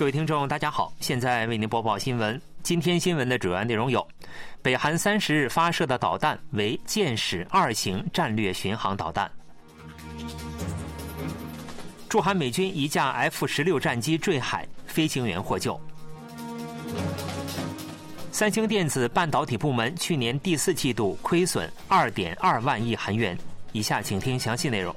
各位听众，大家好，现在为您播报新闻。今天新闻的主要内容有：北韩三十日发射的导弹为箭矢二型战略巡航导弹；驻韩美军一架 F 十六战机坠海，飞行员获救；三星电子半导体部门去年第四季度亏损二点二万亿韩元。以下请听详细内容。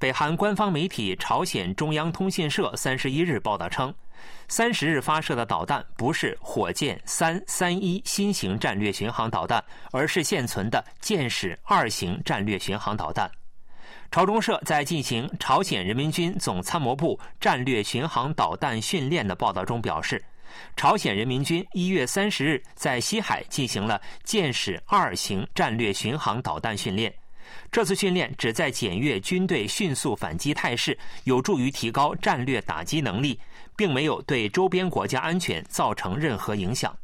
北韩官方媒体朝鲜中央通讯社三十一日报道称，三十日发射的导弹不是火箭三三一新型战略巡航导弹，而是现存的箭矢二型战略巡航导弹。朝中社在进行朝鲜人民军总参谋部战略巡航导弹训练的报道中表示，朝鲜人民军一月三十日在西海进行了箭矢二型战略巡航导弹训练。这次训练旨在检阅军队迅速反击态势，有助于提高战略打击能力，并没有对周边国家安全造成任何影响。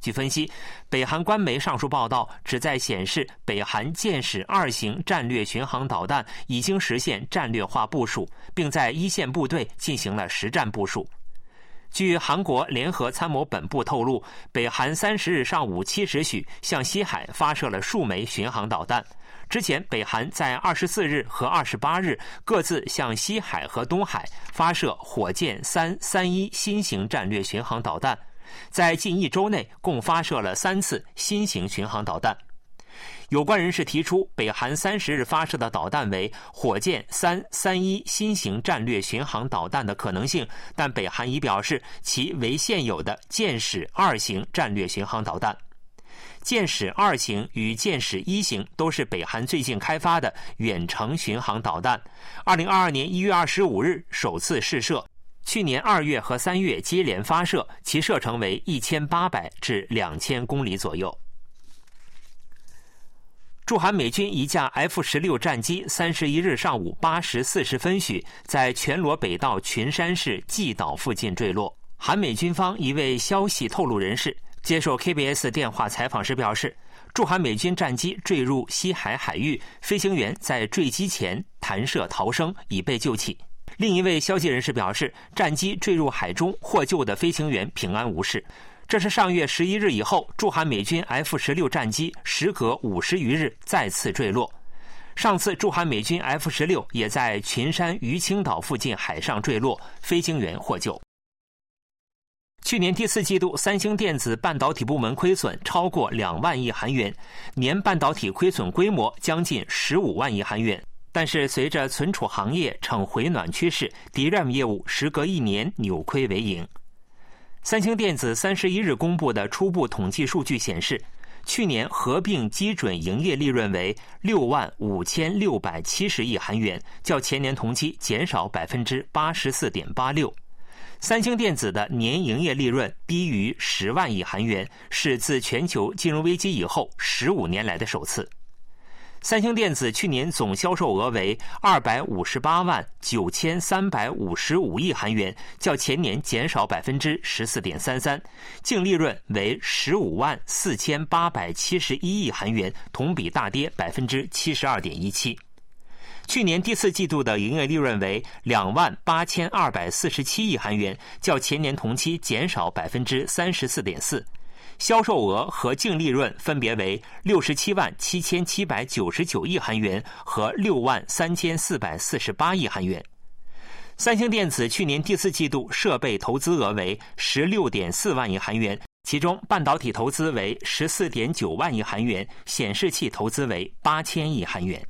据分析，北韩官媒上述报道旨在显示，北韩箭矢二型战略巡航导弹已经实现战略化部署，并在一线部队进行了实战部署。据韩国联合参谋本部透露，北韩三十日上午七时许向西海发射了数枚巡航导弹。之前，北韩在二十四日和二十八日各自向西海和东海发射火箭三三一新型战略巡航导弹，在近一周内共发射了三次新型巡航导弹。有关人士提出，北韩三十日发射的导弹为火箭三三一新型战略巡航导弹的可能性，但北韩已表示其为现有的箭矢二型战略巡航导弹。箭矢二型与箭矢一型都是北韩最近开发的远程巡航导弹。二零二二年一月二十五日首次试射，去年二月和三月接连发射，其射程为一千八百至两千公里左右。驻韩美军一架 F 十六战机三十一日上午八时四十分许，在全罗北道群山市纪岛附近坠落。韩美军方一位消息透露人士。接受 KBS 电话采访时表示，驻韩美军战机坠入西海海域，飞行员在坠机前弹射逃生，已被救起。另一位消息人士表示，战机坠入海中，获救的飞行员平安无事。这是上月十一日以后，驻韩美军 F 十六战机时隔五十余日再次坠落。上次驻韩美军 F 十六也在群山鱼青岛附近海上坠落，飞行员获救。去年第四季度，三星电子半导体部门亏损超过两万亿韩元，年半导体亏损规模将近十五万亿韩元。但是，随着存储行业呈回暖趋势，DRAM 业务时隔一年扭亏为盈。三星电子三十一日公布的初步统计数据显示，去年合并基准营业利润为六万五千六百七十亿韩元，较前年同期减少百分之八十四点八六。三星电子的年营业利润低于十万亿韩元，是自全球金融危机以后十五年来的首次。三星电子去年总销售额为二百五十八万九千三百五十五亿韩元，较前年减少百分之十四点三三，净利润为十五万四千八百七十一亿韩元，同比大跌百分之七十二点一七。去年第四季度的营业利润为两万八千二百四十七亿韩元，较前年同期减少百分之三十四点四，销售额和净利润分别为六十七万七千七百九十九亿韩元和六万三千四百四十八亿韩元。三星电子去年第四季度设备投资额为十六点四万亿韩元，其中半导体投资为十四点九万亿韩元，显示器投资为八千亿韩元。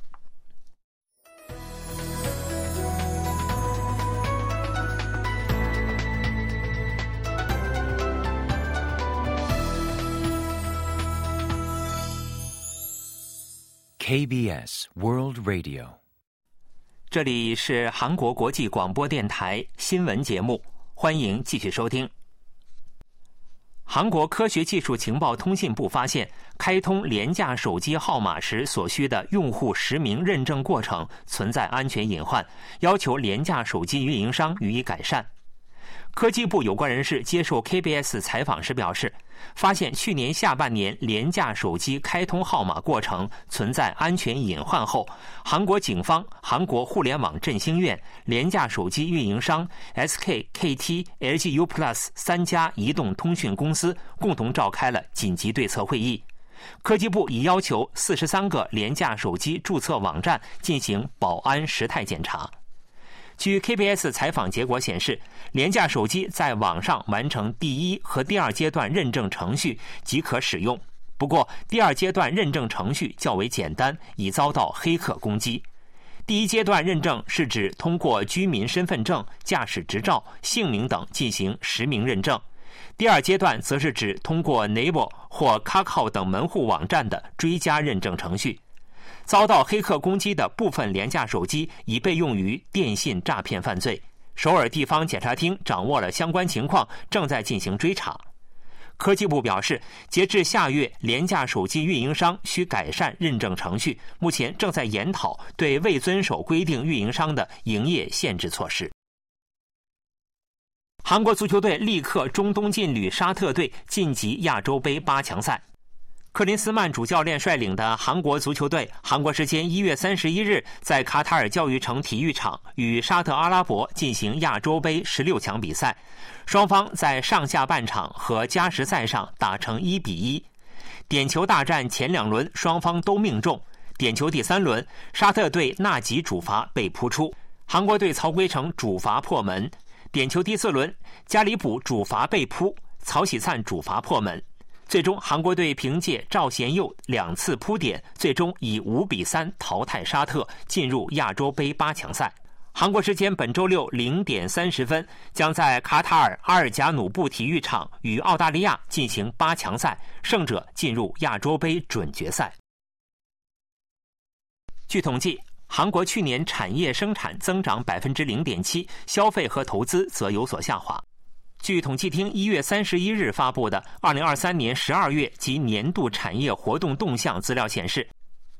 KBS World Radio，这里是韩国国际广播电台新闻节目，欢迎继续收听。韩国科学技术情报通信部发现，开通廉价手机号码时所需的用户实名认证过程存在安全隐患，要求廉价手机运营商予以改善。科技部有关人士接受 KBS 采访时表示，发现去年下半年廉价手机开通号码过程存在安全隐患后，韩国警方、韩国互联网振兴院、廉价手机运营商 SK、KT、LG U Plus 三家移动通讯公司共同召开了紧急对策会议。科技部已要求四十三个廉价手机注册网站进行保安实态检查。据 KBS 采访结果显示，廉价手机在网上完成第一和第二阶段认证程序即可使用。不过，第二阶段认证程序较为简单，已遭到黑客攻击。第一阶段认证是指通过居民身份证、驾驶执照、姓名等进行实名认证；第二阶段则是指通过 Naver 或 Kakao 等门户网站的追加认证程序。遭到黑客攻击的部分廉价手机已被用于电信诈骗犯罪。首尔地方检察厅掌握了相关情况，正在进行追查。科技部表示，截至下月，廉价手机运营商需改善认证程序，目前正在研讨对未遵守规定运营商的营业限制措施。韩国足球队力克中东劲旅沙特队晋级亚洲杯八强赛。克林斯曼主教练率领的韩国足球队，韩国时间一月三十一日在卡塔尔教育城体育场与沙特阿拉伯进行亚洲杯十六强比赛。双方在上下半场和加时赛上打成一比一。点球大战前两轮双方都命中。点球第三轮，沙特队纳吉主罚被扑出，韩国队曹圭成主罚破门。点球第四轮，加里卜主罚被扑，曹喜灿主罚破门。最终，韩国队凭借赵贤佑两次扑点，最终以五比三淘汰沙特，进入亚洲杯八强赛。韩国时间本周六零点三十分，将在卡塔尔阿尔贾努布体育场与澳大利亚进行八强赛，胜者进入亚洲杯准决赛。据统计，韩国去年产业生产增长百分之零点七，消费和投资则有所下滑。据统计厅一月三十一日发布的二零二三年十二月及年度产业活动动向资料显示，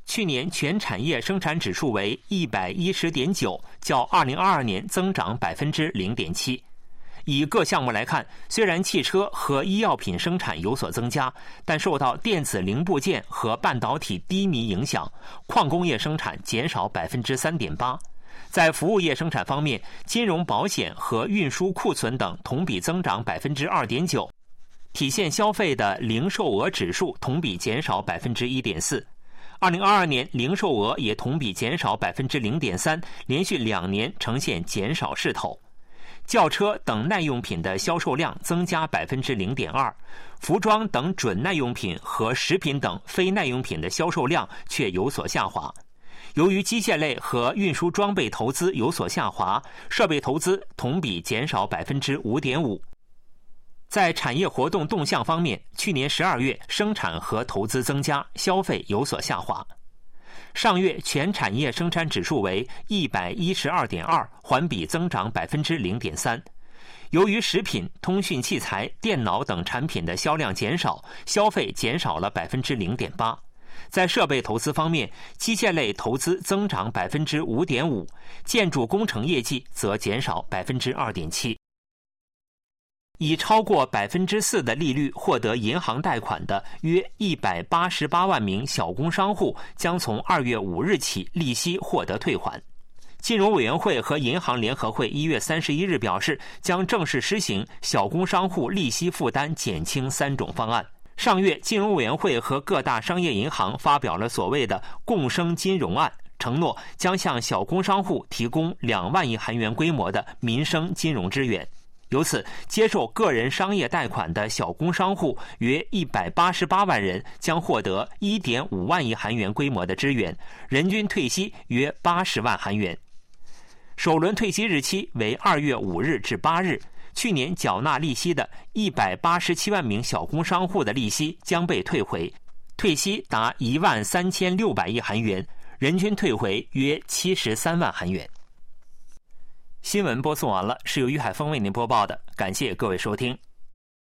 去年全产业生产指数为一百一十点九，较二零二二年增长百分之零点七。以各项目来看，虽然汽车和医药品生产有所增加，但受到电子零部件和半导体低迷影响，矿工业生产减少百分之三点八。在服务业生产方面，金融保险和运输库存等同比增长百分之二点九，体现消费的零售额指数同比减少百分之一点四。二零二二年零售额也同比减少百分之零点三，连续两年呈现减少势头。轿车等耐用品的销售量增加百分之零点二，服装等准耐用品和食品等非耐用品的销售量却有所下滑。由于机械类和运输装备投资有所下滑，设备投资同比减少百分之五点五。在产业活动动向方面，去年十二月生产和投资增加，消费有所下滑。上月全产业生产指数为一百一十二点二，环比增长百分之零点三。由于食品、通讯器材、电脑等产品的销量减少，消费减少了百分之零点八。在设备投资方面，机械类投资增长百分之五点五，建筑工程业绩则减少百分之二点七。以超过百分之四的利率获得银行贷款的约一百八十八万名小工商户，将从二月五日起利息获得退还。金融委员会和银行联合会一月三十一日表示，将正式施行小工商户利息负担减轻三种方案。上月，金融委员会和各大商业银行发表了所谓的“共生金融案”，承诺将向小工商户提供两万亿韩元规模的民生金融支援。由此，接受个人商业贷款的小工商户约一百八十八万人将获得一点五万亿韩元规模的支援，人均退息约八十万韩元。首轮退息日期为二月五日至八日。去年缴纳利息的一百八十七万名小工商户的利息将被退回，退息达一万三千六百亿韩元，人均退回约七十三万韩元。新闻播送完了，是由于海峰为您播报的，感谢各位收听。